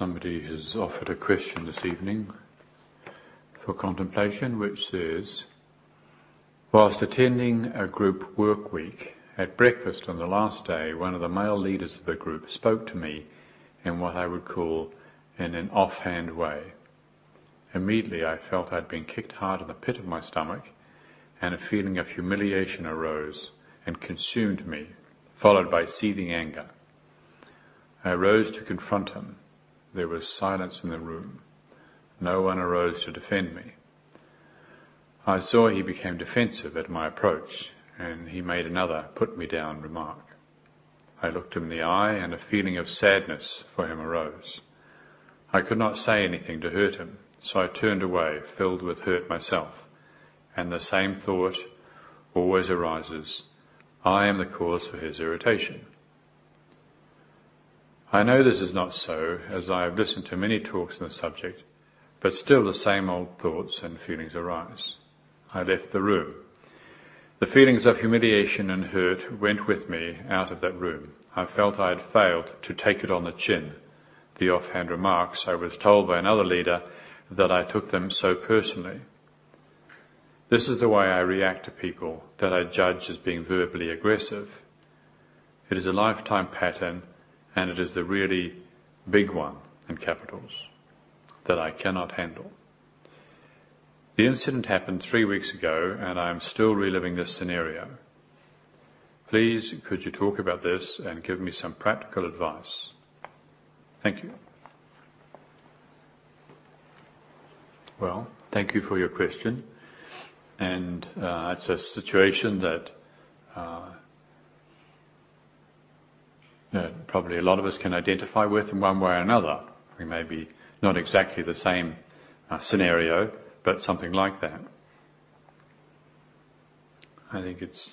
Somebody has offered a question this evening for contemplation which says, Whilst attending a group work week, at breakfast on the last day, one of the male leaders of the group spoke to me in what I would call in an offhand way. Immediately I felt I'd been kicked hard in the pit of my stomach and a feeling of humiliation arose and consumed me, followed by seething anger. I rose to confront him. There was silence in the room. No one arose to defend me. I saw he became defensive at my approach, and he made another put me down remark. I looked him in the eye, and a feeling of sadness for him arose. I could not say anything to hurt him, so I turned away, filled with hurt myself, and the same thought always arises I am the cause for his irritation. I know this is not so, as I have listened to many talks on the subject, but still the same old thoughts and feelings arise. I left the room. The feelings of humiliation and hurt went with me out of that room. I felt I had failed to take it on the chin. The offhand remarks I was told by another leader that I took them so personally. This is the way I react to people that I judge as being verbally aggressive. It is a lifetime pattern and it is the really big one in capitals that I cannot handle. The incident happened three weeks ago and I am still reliving this scenario. Please, could you talk about this and give me some practical advice? Thank you. Well, thank you for your question. And uh, it's a situation that uh, that probably a lot of us can identify with in one way or another. We may be not exactly the same uh, scenario, but something like that. I think it's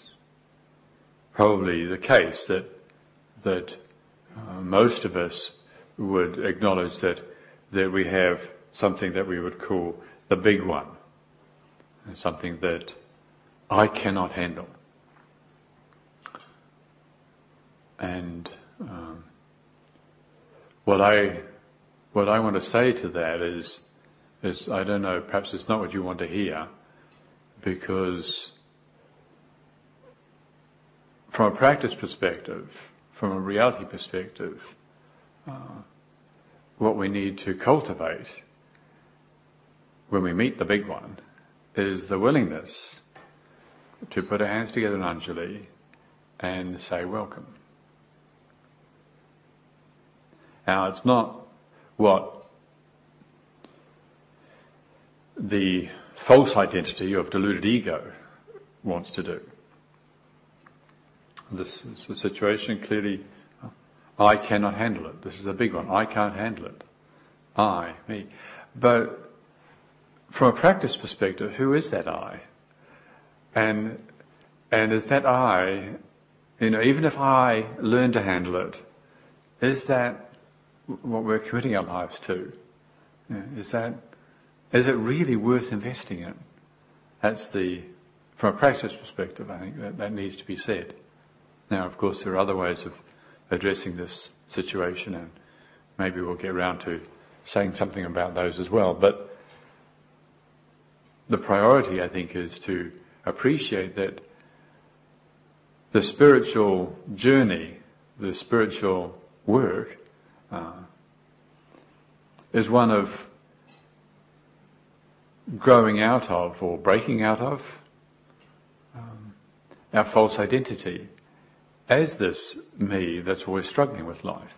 probably the case that that uh, most of us would acknowledge that that we have something that we would call the big one, something that I cannot handle. And um, what I what I want to say to that is is I don't know. Perhaps it's not what you want to hear, because from a practice perspective, from a reality perspective, uh, what we need to cultivate when we meet the big one is the willingness to put our hands together in Anjali and say welcome. Now, it's not what the false identity of deluded ego wants to do. This is a situation clearly, I cannot handle it. This is a big one. I can't handle it. I, me. But from a practice perspective, who is that I? And, and is that I, you know, even if I learn to handle it, is that what we're committing our lives to. is that, is it really worth investing in? That's the, from a practice perspective, I think that, that needs to be said. Now, of course, there are other ways of addressing this situation and maybe we'll get around to saying something about those as well. But the priority, I think, is to appreciate that the spiritual journey, the spiritual work, uh, is one of growing out of or breaking out of um, our false identity as this me that's always struggling with life.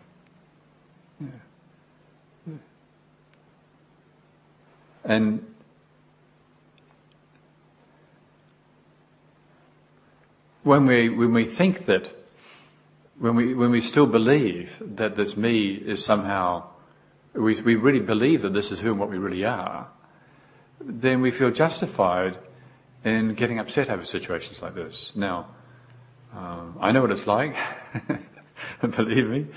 Yeah. And when we when we think that when we, when we still believe that this me is somehow, we, we really believe that this is who and what we really are, then we feel justified in getting upset over situations like this. Now, um, I know what it's like, believe me,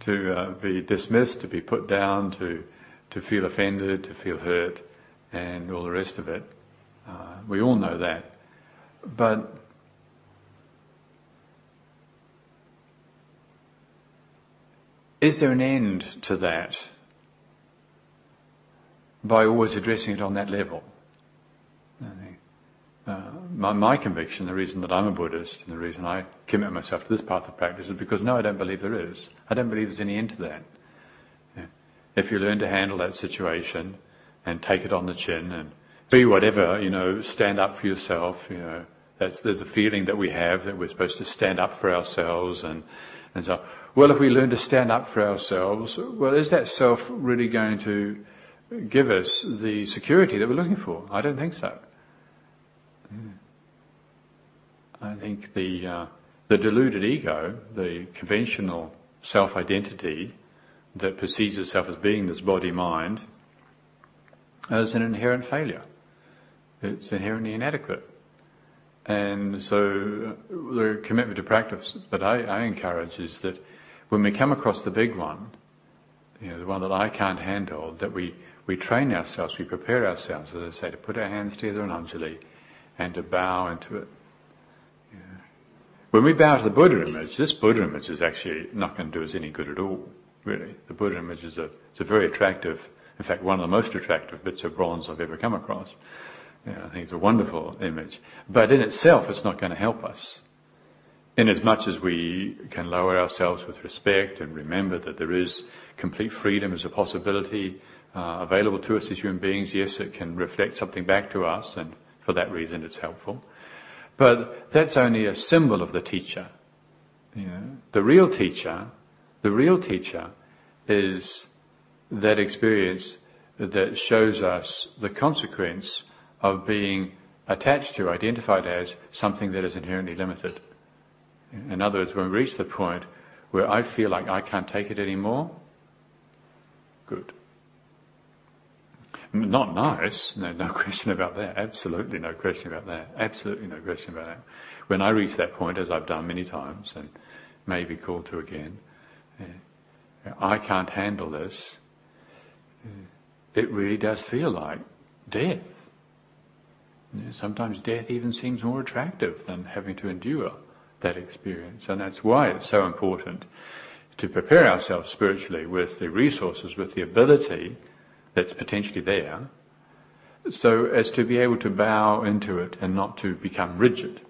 to uh, be dismissed, to be put down, to to feel offended, to feel hurt, and all the rest of it. Uh, we all know that, but is there an end to that by always addressing it on that level? Uh, my, my, conviction, the reason that I'm a Buddhist and the reason I commit myself to this path of practice is because no, I don't believe there is. I don't believe there's any end to that. Yeah. If you learn to handle that situation and take it on the chin and be whatever, you know, stand up for yourself, you know, there's a feeling that we have that we're supposed to stand up for ourselves and, and so, well, if we learn to stand up for ourselves, well, is that self really going to give us the security that we're looking for? I don't think so. I think the uh, the deluded ego, the conventional self-identity that perceives itself as being this body-mind, is an inherent failure. It's inherently inadequate. And so the commitment to practice that I, I, encourage is that when we come across the big one, you know, the one that I can't handle, that we, we train ourselves, we prepare ourselves, as I say, to put our hands together in Anjali and to bow into it. When we bow to the Buddha image, this Buddha image is actually not going to do us any good at all, really. The Buddha image is a, it's a very attractive, in fact, one of the most attractive bits of bronze I've ever come across. I think it's a wonderful image. But in itself, it's not going to help us. In as much as we can lower ourselves with respect and remember that there is complete freedom as a possibility uh, available to us as human beings, yes, it can reflect something back to us and for that reason, it's helpful. But that's only a symbol of the teacher. You know, the real teacher, the real teacher is that experience that shows us the consequence of being attached to, identified as something that is inherently limited. In other words, when we reach the point where I feel like I can't take it anymore, good. Not nice, no, no question about that. Absolutely no question about that. Absolutely no question about that. When I reach that point, as I've done many times and may be called to again, eh, I can't handle this. Eh, it really does feel like death. Sometimes death even seems more attractive than having to endure that experience. And that's why it's so important to prepare ourselves spiritually with the resources, with the ability that's potentially there, so as to be able to bow into it and not to become rigid.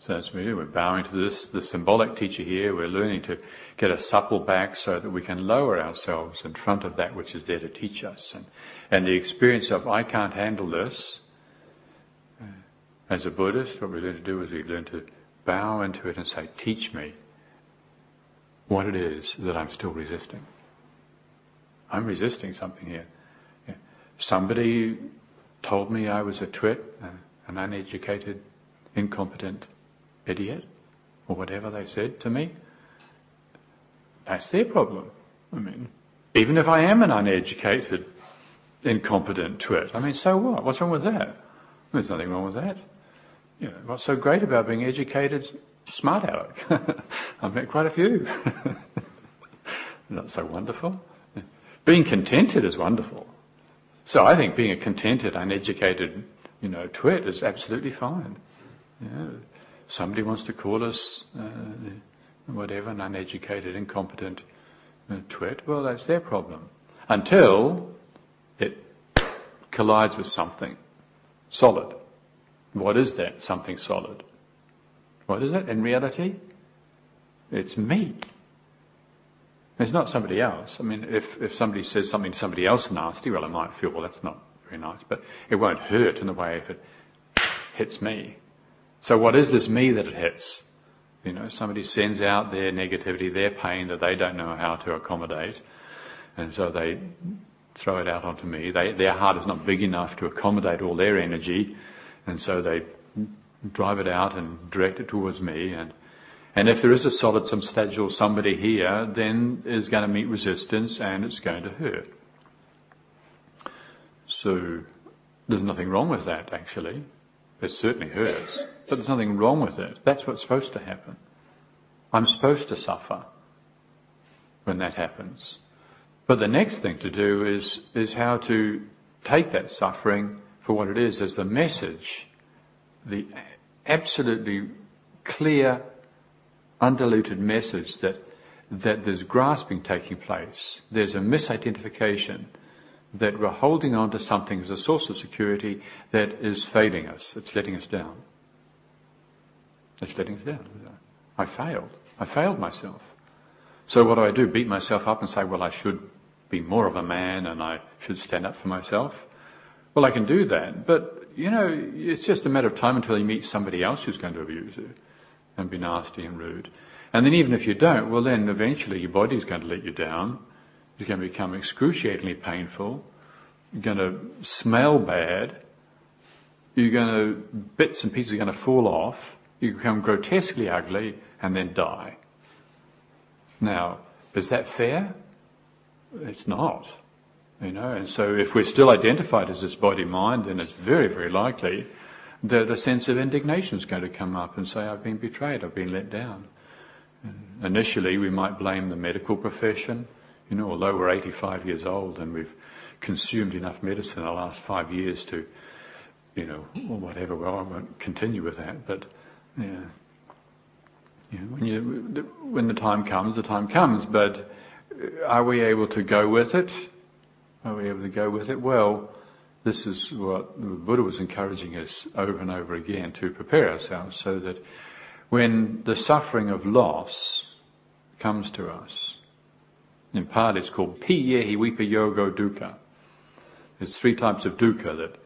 So as we do, we're bowing to this, the symbolic teacher here, we're learning to get a supple back so that we can lower ourselves in front of that which is there to teach us. And, and the experience of, I can't handle this, as a Buddhist, what we learn to do is we learn to bow into it and say, teach me what it is that I'm still resisting. I'm resisting something here. Somebody told me I was a twit, an uneducated, incompetent idiot, or whatever they said to me. That's their problem. I mean, even if I am an uneducated, incompetent twit, I mean, so what? What's wrong with that? There's nothing wrong with that. You know, what's so great about being educated, smart aleck? I've met quite a few. Not so wonderful. Being contented is wonderful. So I think being a contented, uneducated, you know, twit is absolutely fine. Somebody wants to call us uh, whatever, an uneducated, incompetent uh, twit, well, that's their problem. Until it collides with something solid. What is that something solid? What is it in reality? It's me. It's not somebody else. I mean, if, if somebody says something to somebody else nasty, well, I might feel, well, that's not very nice, but it won't hurt in the way if it hits me. So what is this me that it hits? You know, somebody sends out their negativity, their pain that they don't know how to accommodate, and so they throw it out onto me. They, their heart is not big enough to accommodate all their energy, and so they drive it out and direct it towards me, and And if there is a solid substantial somebody here, then is going to meet resistance and it's going to hurt. So there's nothing wrong with that actually. It certainly hurts, but there's nothing wrong with it. That's what's supposed to happen. I'm supposed to suffer when that happens. But the next thing to do is, is how to take that suffering for what it is as the message, the absolutely clear, undiluted message that, that there's grasping taking place. There's a misidentification that we're holding on to something as a source of security that is failing us. It's letting us down. It's letting us down. I failed. I failed myself. So what do I do? Beat myself up and say, well, I should be more of a man and I should stand up for myself? Well, I can do that, but you know, it's just a matter of time until you meet somebody else who's going to abuse you and be nasty and rude. And then even if you don't, well then eventually your body's going to let you down. It's going to become excruciatingly painful. You're going to smell bad. You're going to, bits and pieces are going to fall off. You become grotesquely ugly and then die. Now, is that fair? It's not. You know, and so if we're still identified as this body mind, then it's very, very likely that a sense of indignation is going to come up and say, I've been betrayed, I've been let down. And initially, we might blame the medical profession. You know, although we're 85 years old and we've consumed enough medicine in the last five years to, you know, or whatever, well, I won't continue with that, but, yeah. You know, when you, when the time comes, the time comes, but are we able to go with it? Are we able to go with it? Well, this is what the Buddha was encouraging us over and over again to prepare ourselves so that when the suffering of loss comes to us, in part it's called Piyehi Vipayogo Dukkha. There's three types of dukkha that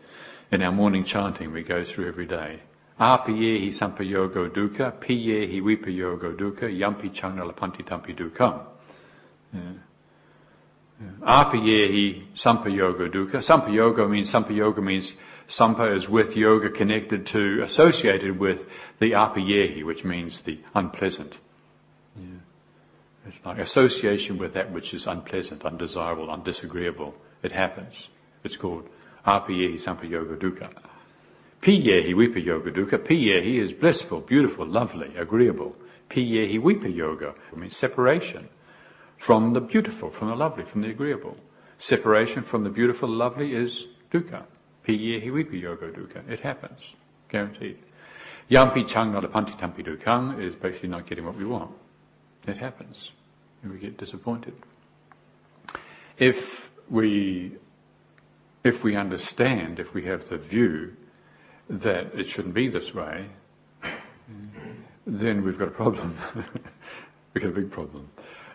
in our morning chanting we go through every day. Apiyehi Sampayogo Dukkha, Piyehi Vipayogo Dukkha, Yampi Changnalapanti Tampi Dukkham. Yeah. Apiyehi Sampayoga Dukkha. Sampayoga means, Sampayoga means, Sampa is with yoga connected to, associated with the Apiyehi, which means the unpleasant. Yeah. It's like association with that which is unpleasant, undesirable, undisagreeable. It happens. It's called Apiyehi Sampayoga Dukkha. Piyehi Vipayoga Dukkha. Piyehi is blissful, beautiful, lovely, agreeable. Piyehi Vipayoga means separation from the beautiful, from the lovely, from the agreeable. Separation from the beautiful, lovely is dukkha. Piyehi vipayogo dukkha. It happens. Guaranteed. Yampi chang nalapanti tampi dukkham is basically not getting what we want. It happens. And we get disappointed. If we, if we understand, if we have the view that it shouldn't be this way, then we've got a problem. we've got a big problem.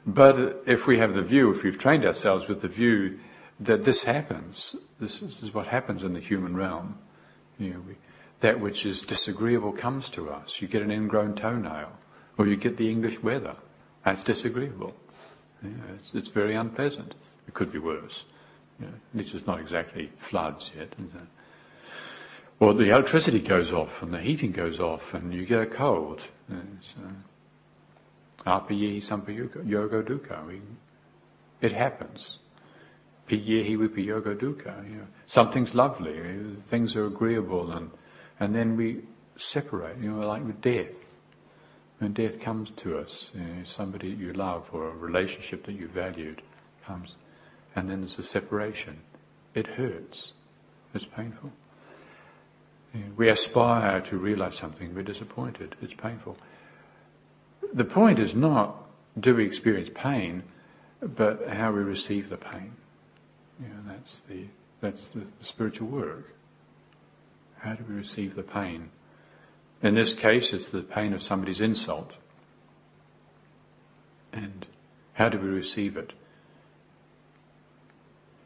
But if we have the view, if we've trained ourselves with the view that this happens, this is, this is what happens in the human realm, you know, we, that which is disagreeable comes to us. You get an ingrown toenail, or you get the English weather. That's disagreeable. It's, it's, very unpleasant. It could be worse. You at least it's not exactly floods yet. Or the electricity goes off and the heating goes off and you get a cold. Apiyehi sampayoga dukkha. It happens. Piyehi vipayoga dukkha. You know, something's lovely, things are agreeable, and and then we separate. You know, like with death. When death comes to us, you know, somebody you love or a relationship that you valued comes, and then there's a separation. It hurts. It's painful. We aspire to realize something, we're disappointed. It's painful the point is not do we experience pain, but how we receive the pain. You know, that's the that's the spiritual work. How do we receive the pain? In this case, it's the pain of somebody's insult. And how do we receive it?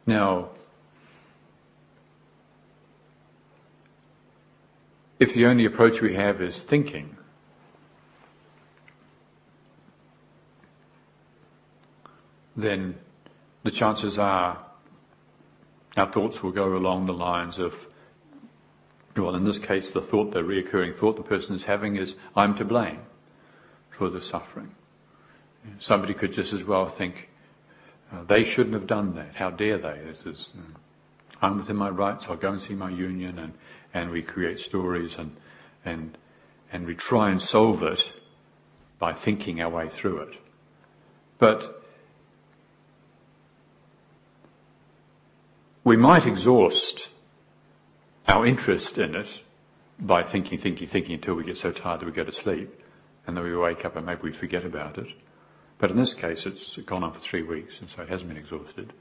Now, if the only approach we have is thinking, then the chances are our thoughts will go along the lines of, well, in this case, the thought, the reoccurring thought the person is having is, I'm to blame. for the suffering. Somebody could just as well think, uh, they shouldn't have done that. How dare they? This is, um, I'm within my rights. I'll go and see my union, and, and we create stories and and and we try and solve it by thinking our way through it. But we might exhaust our interest in it by thinking, thinking, thinking until we get so tired that we go to sleep, and then we wake up and maybe we forget about it. But in this case, it's gone on for three weeks, and so it hasn't been exhausted.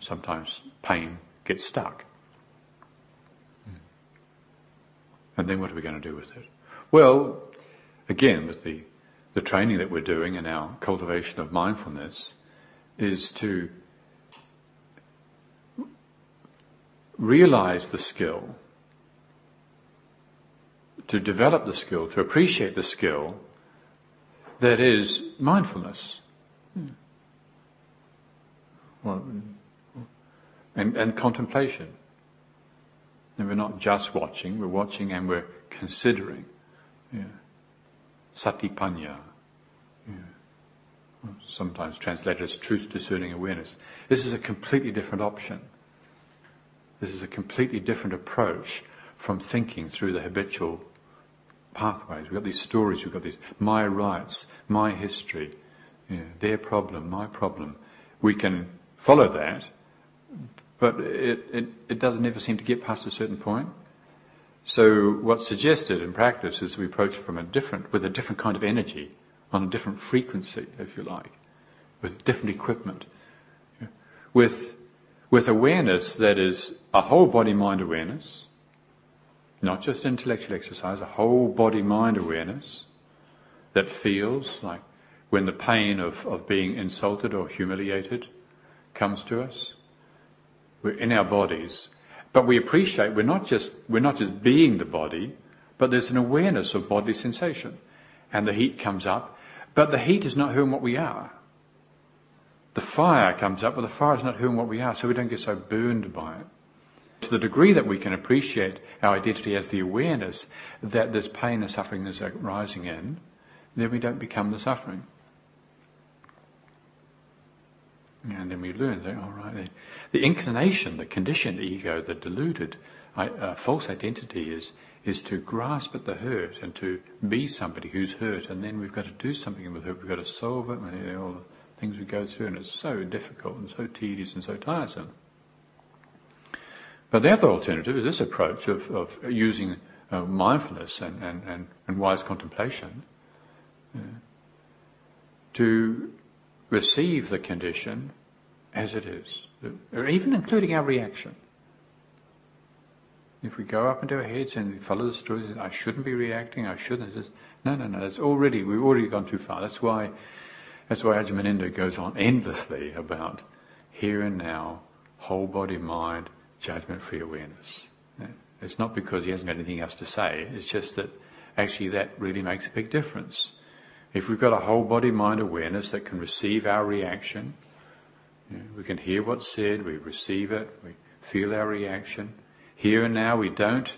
Sometimes pain gets stuck. Hmm. And then what are we going to do with it? Well, again, with the, the training that we're doing and our cultivation of mindfulness, is to realize the skill, to develop the skill, to appreciate the skill that is mindfulness. Hmm. Well, and, and contemplation. And we're not just watching, we're watching and we're considering. Yeah. Satipanya. Yeah. sometimes translated as truth discerning awareness. This is a completely different option. This is a completely different approach from thinking through the habitual pathways. We've got these stories, we've got these, my rights, my history, you know, their problem, my problem. We can follow that, but it, it, it doesn't ever seem to get past a certain point. So what's suggested in practice is we approach from a different, with a different kind of energy, on a different frequency, if you like, with different equipment, with, with awareness that is a whole body mind awareness, not just intellectual exercise, a whole body mind awareness that feels like when the pain of, of being insulted or humiliated comes to us. We're in our bodies. But we appreciate we're not just, we're not just being the body, but there's an awareness of bodily sensation. And the heat comes up, but the heat is not who and what we are. The fire comes up, but the fire is not who and what we are, so we don't get so burned by it. To the degree that we can appreciate our identity as the awareness that this pain and suffering is arising in, then we don't become the suffering. And then we learn that, all right, the, inclination, the conditioned ego, the deluded uh, false identity is, is to grasp at the hurt and to be somebody who's hurt, and then we've got to do something with it. We've got to solve it, things we go through, and it's so difficult and so tedious and so tiresome. But the other alternative is this approach of, of using uh, mindfulness and, and, and, and, wise contemplation uh, to receive the condition as it is, or even including our reaction. If we go up into our heads and we follow the stories, I shouldn't be reacting, I shouldn't. No, no, no. That's already we've already gone too far. That's why, that's why Ajahn Munindo goes on endlessly about here and now, whole body, mind, judgment-free awareness. It's not because he hasn't got anything else to say. It's just that actually that really makes a big difference. If we've got a whole body mind awareness that can receive our reaction, you know, we can hear what's said, we receive it, we feel our reaction. Here and now we don't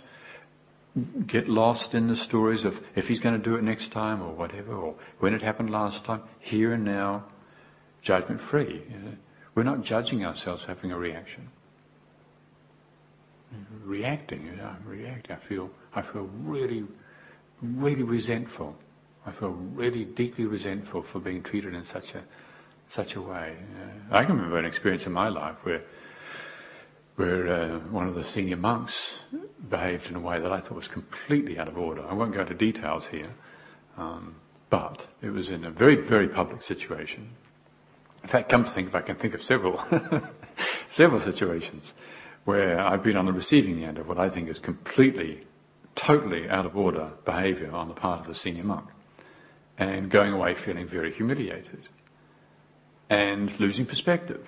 get lost in the stories of if he's going to do it next time or whatever, or when it happened last time. Here and now, judgment free. You know. We're not judging ourselves having a reaction reacting. You know, I'm reacting. I feel, I feel really, really resentful. I feel really deeply resentful for being treated in such a, such a way. Uh, I can remember an experience in my life where, where uh, one of the senior monks behaved in a way that I thought was completely out of order. I won't go into details here, um, but it was in a very, very public situation. In fact, come to think of, it, I can think of several, several situations where I've been on the receiving end of what I think is completely, totally out of order behavior on the part of a senior monk. And going away feeling very humiliated. And losing perspective.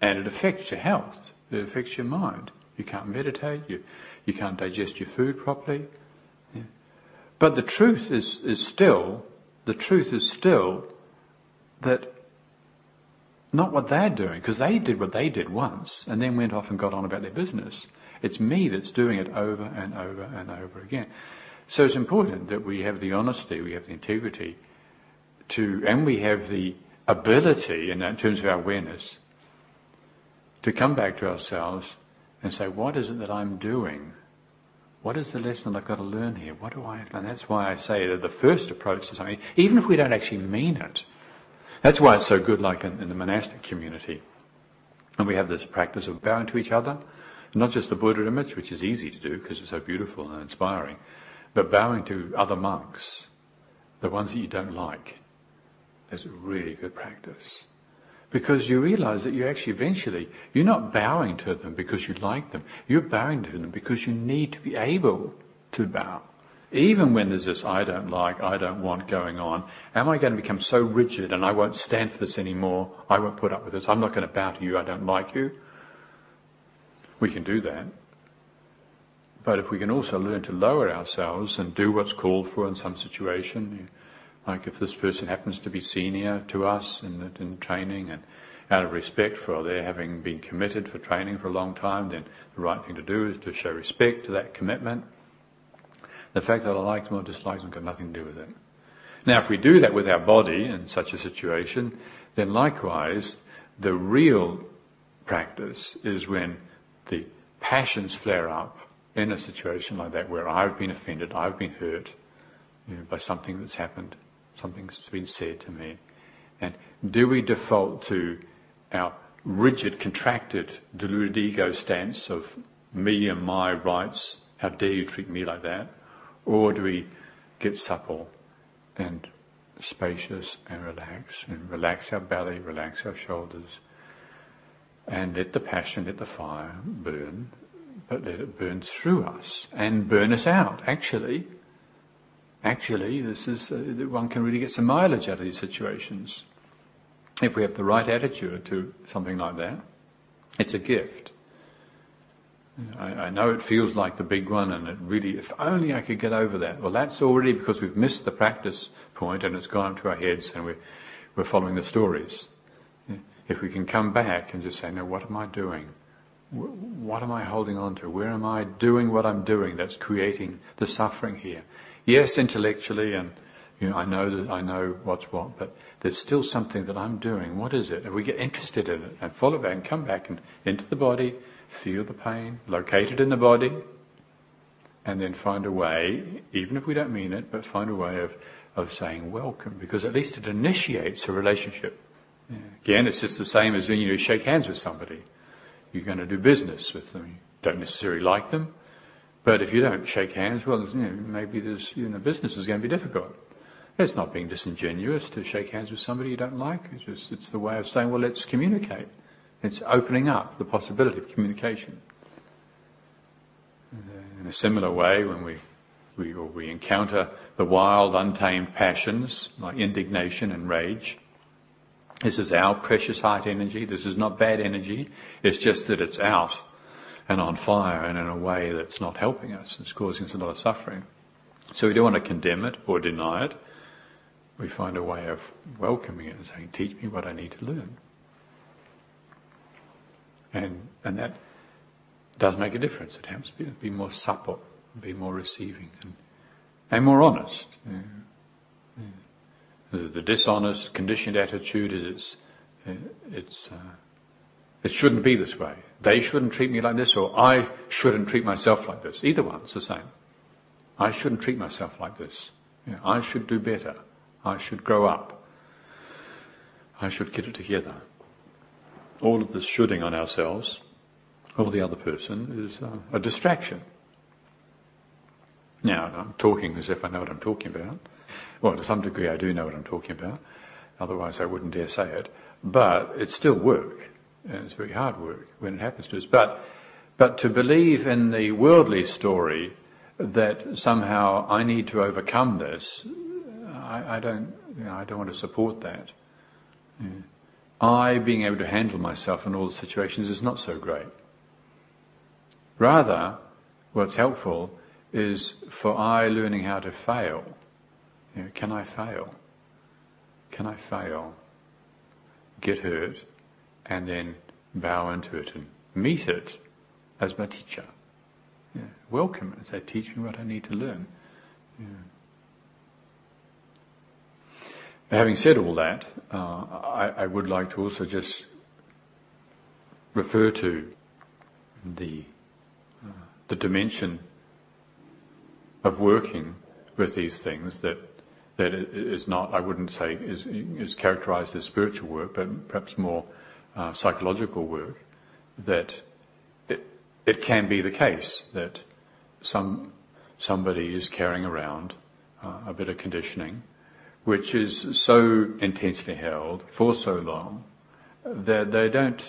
And it affects your health. It affects your mind. You can't meditate. You, you can't digest your food properly. Yeah. But the truth is, is still, the truth is still that not what they're doing, because they did what they did once and then went off and got on about their business. It's me that's doing it over and over and over again. So it's important that we have the honesty, we have the integrity to, and we have the ability in terms of our awareness to come back to ourselves and say, what is it that I'm doing? What is the lesson I've got to learn here? What do I, and that's why I say that the first approach to something, even if we don't actually mean it, that's why it's so good like in, in the monastic community. And we have this practice of bowing to each other, not just the Buddha image, which is easy to do because it's so beautiful and inspiring, but bowing to other monks, the ones that you don't like, is a really good practice. Because you realize that you actually eventually, you're not bowing to them because you like them. You're bowing to them because you need to be able to bow. Even when there's this I don't like, I don't want going on, am I going to become so rigid and I won't stand for this anymore? I won't put up with this. I'm not going to bow to you. I don't like you. We can do that. But if we can also learn to lower ourselves and do what's called for in some situation, like if this person happens to be senior to us in, the, in training and out of respect for their having been committed for training for a long time, then the right thing to do is to show respect to that commitment. The fact that I like them or dislike them got nothing to do with it. Now, if we do that with our body in such a situation, then likewise, the real practice is when the passions flare up in a situation like that where I've been offended, I've been hurt you know, by something that's happened something's been said to me. And do we default to our rigid, contracted, deluded ego stance of me and my rights? How dare you treat me like that? Or do we get supple and spacious and relax and relax our belly, relax our shoulders and let the passion, let the fire burn, but let it burn through us and burn us out, actually actually, this is uh, one can really get some mileage out of these situations if we have the right attitude to something like that. It's a gift. I, I, know it feels like the big one, and it really, if only I could get over that. Well, that's already because we've missed the practice point, and it's gone to our heads, and we're we're following the stories. If we can come back and just say, "No, what am I doing? What am I holding on to? Where am I doing what I'm doing that's creating the suffering here?" Yes, intellectually, and you know, I know that I know what's what, but there's still something that I'm doing. What is it? And we get interested in it and follow back and come back and into the body, feel the pain, locate it in the body, and then find a way, even if we don't mean it, but find a way of, of saying welcome, because at least it initiates a relationship. Yeah. Again, it's just the same as when you shake hands with somebody. You're going to do business with them. You don't necessarily like them, but if you don't shake hands, well, you know, maybe there's, you know, business is going to be difficult. It's not being disingenuous to shake hands with somebody you don't like. It's just, it's the way of saying, well, let's communicate. It's opening up the possibility of communication. Uh, in a similar way, when we, we, we encounter the wild, untamed passions, like indignation and rage, this is our precious heart energy. This is not bad energy. It's just that it's out and on fire and in a way that's not helping us. It's causing us a lot of suffering. So we don't want to condemn it or deny it. We find a way of welcoming it and saying, teach me what I need to learn. And, and that does make a difference. It helps be, be more supple, be more receiving and, and more honest. Yeah. Yeah. The, the, dishonest, conditioned attitude is it's, it's, uh, it shouldn't be this way. They shouldn't treat me like this, or I shouldn't treat myself like this. Either one's the same. I shouldn't treat myself like this. You know, I should do better. I should grow up. I should get it together. All of this shoulding on ourselves, or the other person, is uh, a distraction. Now, I'm talking as if I know what I'm talking about. Well, to some degree I do know what I'm talking about. Otherwise I wouldn't dare say it. But it's still work. And it's very hard work when it happens to us. But, but to believe in the worldly story that somehow I need to overcome this, I, I don't, you know, I don't want to support that. Yeah. I being able to handle myself in all the situations is not so great. Rather, what's helpful is for I learning how to fail. You know, can I fail? Can I fail? Get hurt? And then bow into it and meet it as my teacher. Yeah. Welcome it and say, teach me what I need to learn. Yeah. having said all that, uh, I, I, would like to also just refer to the uh, the dimension of working with these things that that is not, I wouldn't say, is, is characterized as spiritual work, but perhaps more uh, psychological work. That it, it can be the case that some somebody is carrying around uh, a bit of conditioning, which is so intensely held for so long that they don't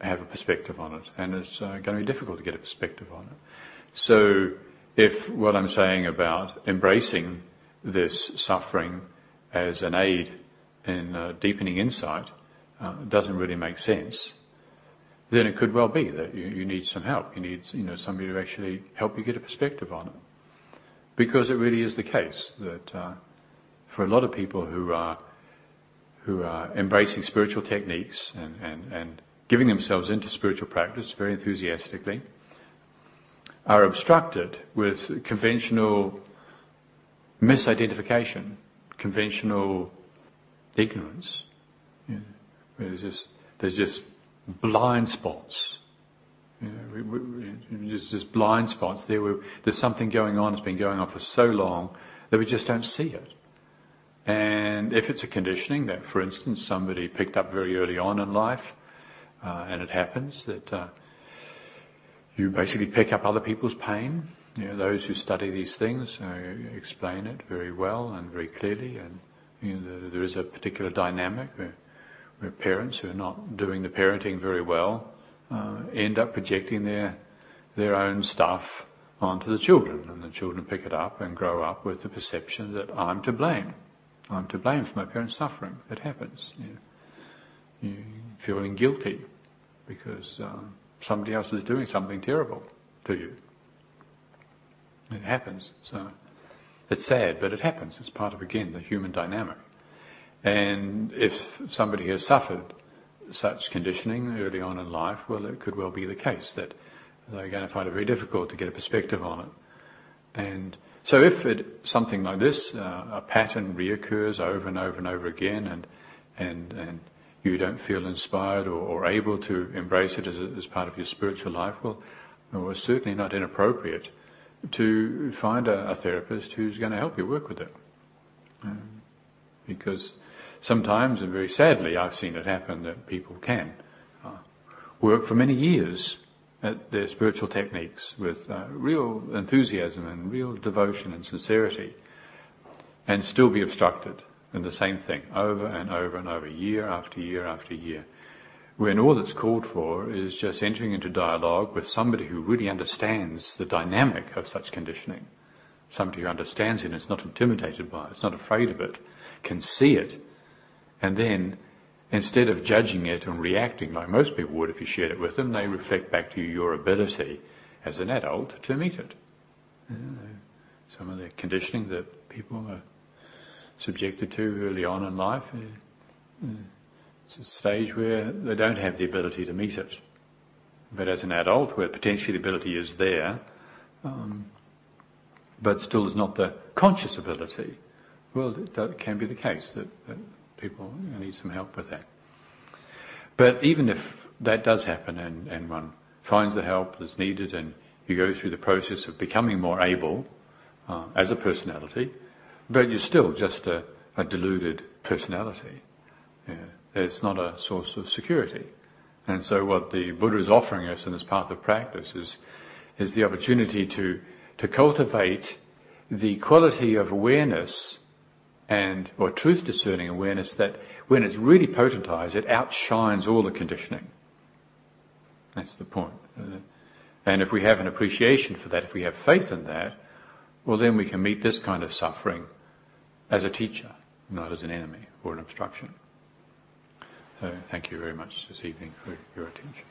have a perspective on it, and it's uh, going to be difficult to get a perspective on it. So, if what I'm saying about embracing this suffering as an aid in uh, deepening insight uh, doesn't really make sense, then it could well be that you, you, need some help. You need, you know, somebody to actually help you get a perspective on it. Because it really is the case that uh, for a lot of people who are who are embracing spiritual techniques and, and, and giving themselves into spiritual practice very enthusiastically, are obstructed with conventional misidentification, conventional ignorance. There's just there's just blind spots. You know, we, we, there's just blind spots there. Where there's something going on. It's been going on for so long that we just don't see it. And if it's a conditioning that, for instance, somebody picked up very early on in life, uh, and it happens that uh, you basically pick up other people's pain. You know, those who study these things uh, explain it very well and very clearly, and you know, there is a particular dynamic where, where, parents who are not doing the parenting very well uh, end up projecting their their own stuff onto the children, and the children pick it up and grow up with the perception that I'm to blame. I'm to blame for my parents' suffering. It happens. You, know, feeling guilty because um, somebody else is doing something terrible to you. It happens. So it's sad, but it happens. It's part of again the human dynamic. And if somebody has suffered such conditioning early on in life, well, it could well be the case that they're going to find it very difficult to get a perspective on it. And so if it, something like this, uh, a pattern reoccurs over and over and over again, and and and you don't feel inspired or, or able to embrace it as, a, as part of your spiritual life, well, well, it's certainly not inappropriate to find a, a, therapist who's going to help you work with it. Um, because sometimes, and very sadly, I've seen it happen that people can uh, work for many years at their spiritual techniques with uh, real enthusiasm and real devotion and sincerity and still be obstructed and the same thing over and over and over, year after year after year. When all that's called for is just entering into dialogue with somebody who really understands the dynamic of such conditioning. Somebody who understands it and is not intimidated by it, is not afraid of it, can see it, and then instead of judging it and reacting like most people would if you shared it with them, they reflect back to you your ability as an adult to meet it. some of the conditioning that people are subjected to early on in life. Uh, it's a stage where they don't have the ability to meet it. But as an adult, where potentially the ability is there, um, but still is not the conscious ability, well, it can be the case that, that people need some help with that. But even if that does happen and, and one finds the help that's needed and you go through the process of becoming more able uh, as a personality, but you're still just a, a deluded personality. Yeah. It's not a source of security. And so what the Buddha is offering us in this path of practice is, is the opportunity to, to cultivate the quality of awareness and, or truth discerning awareness that when it's really potentized, it outshines all the conditioning. That's the point. And if we have an appreciation for that, if we have faith in that, well then we can meet this kind of suffering as a teacher, not as an enemy or an obstruction. So thank you very much this evening for your attention.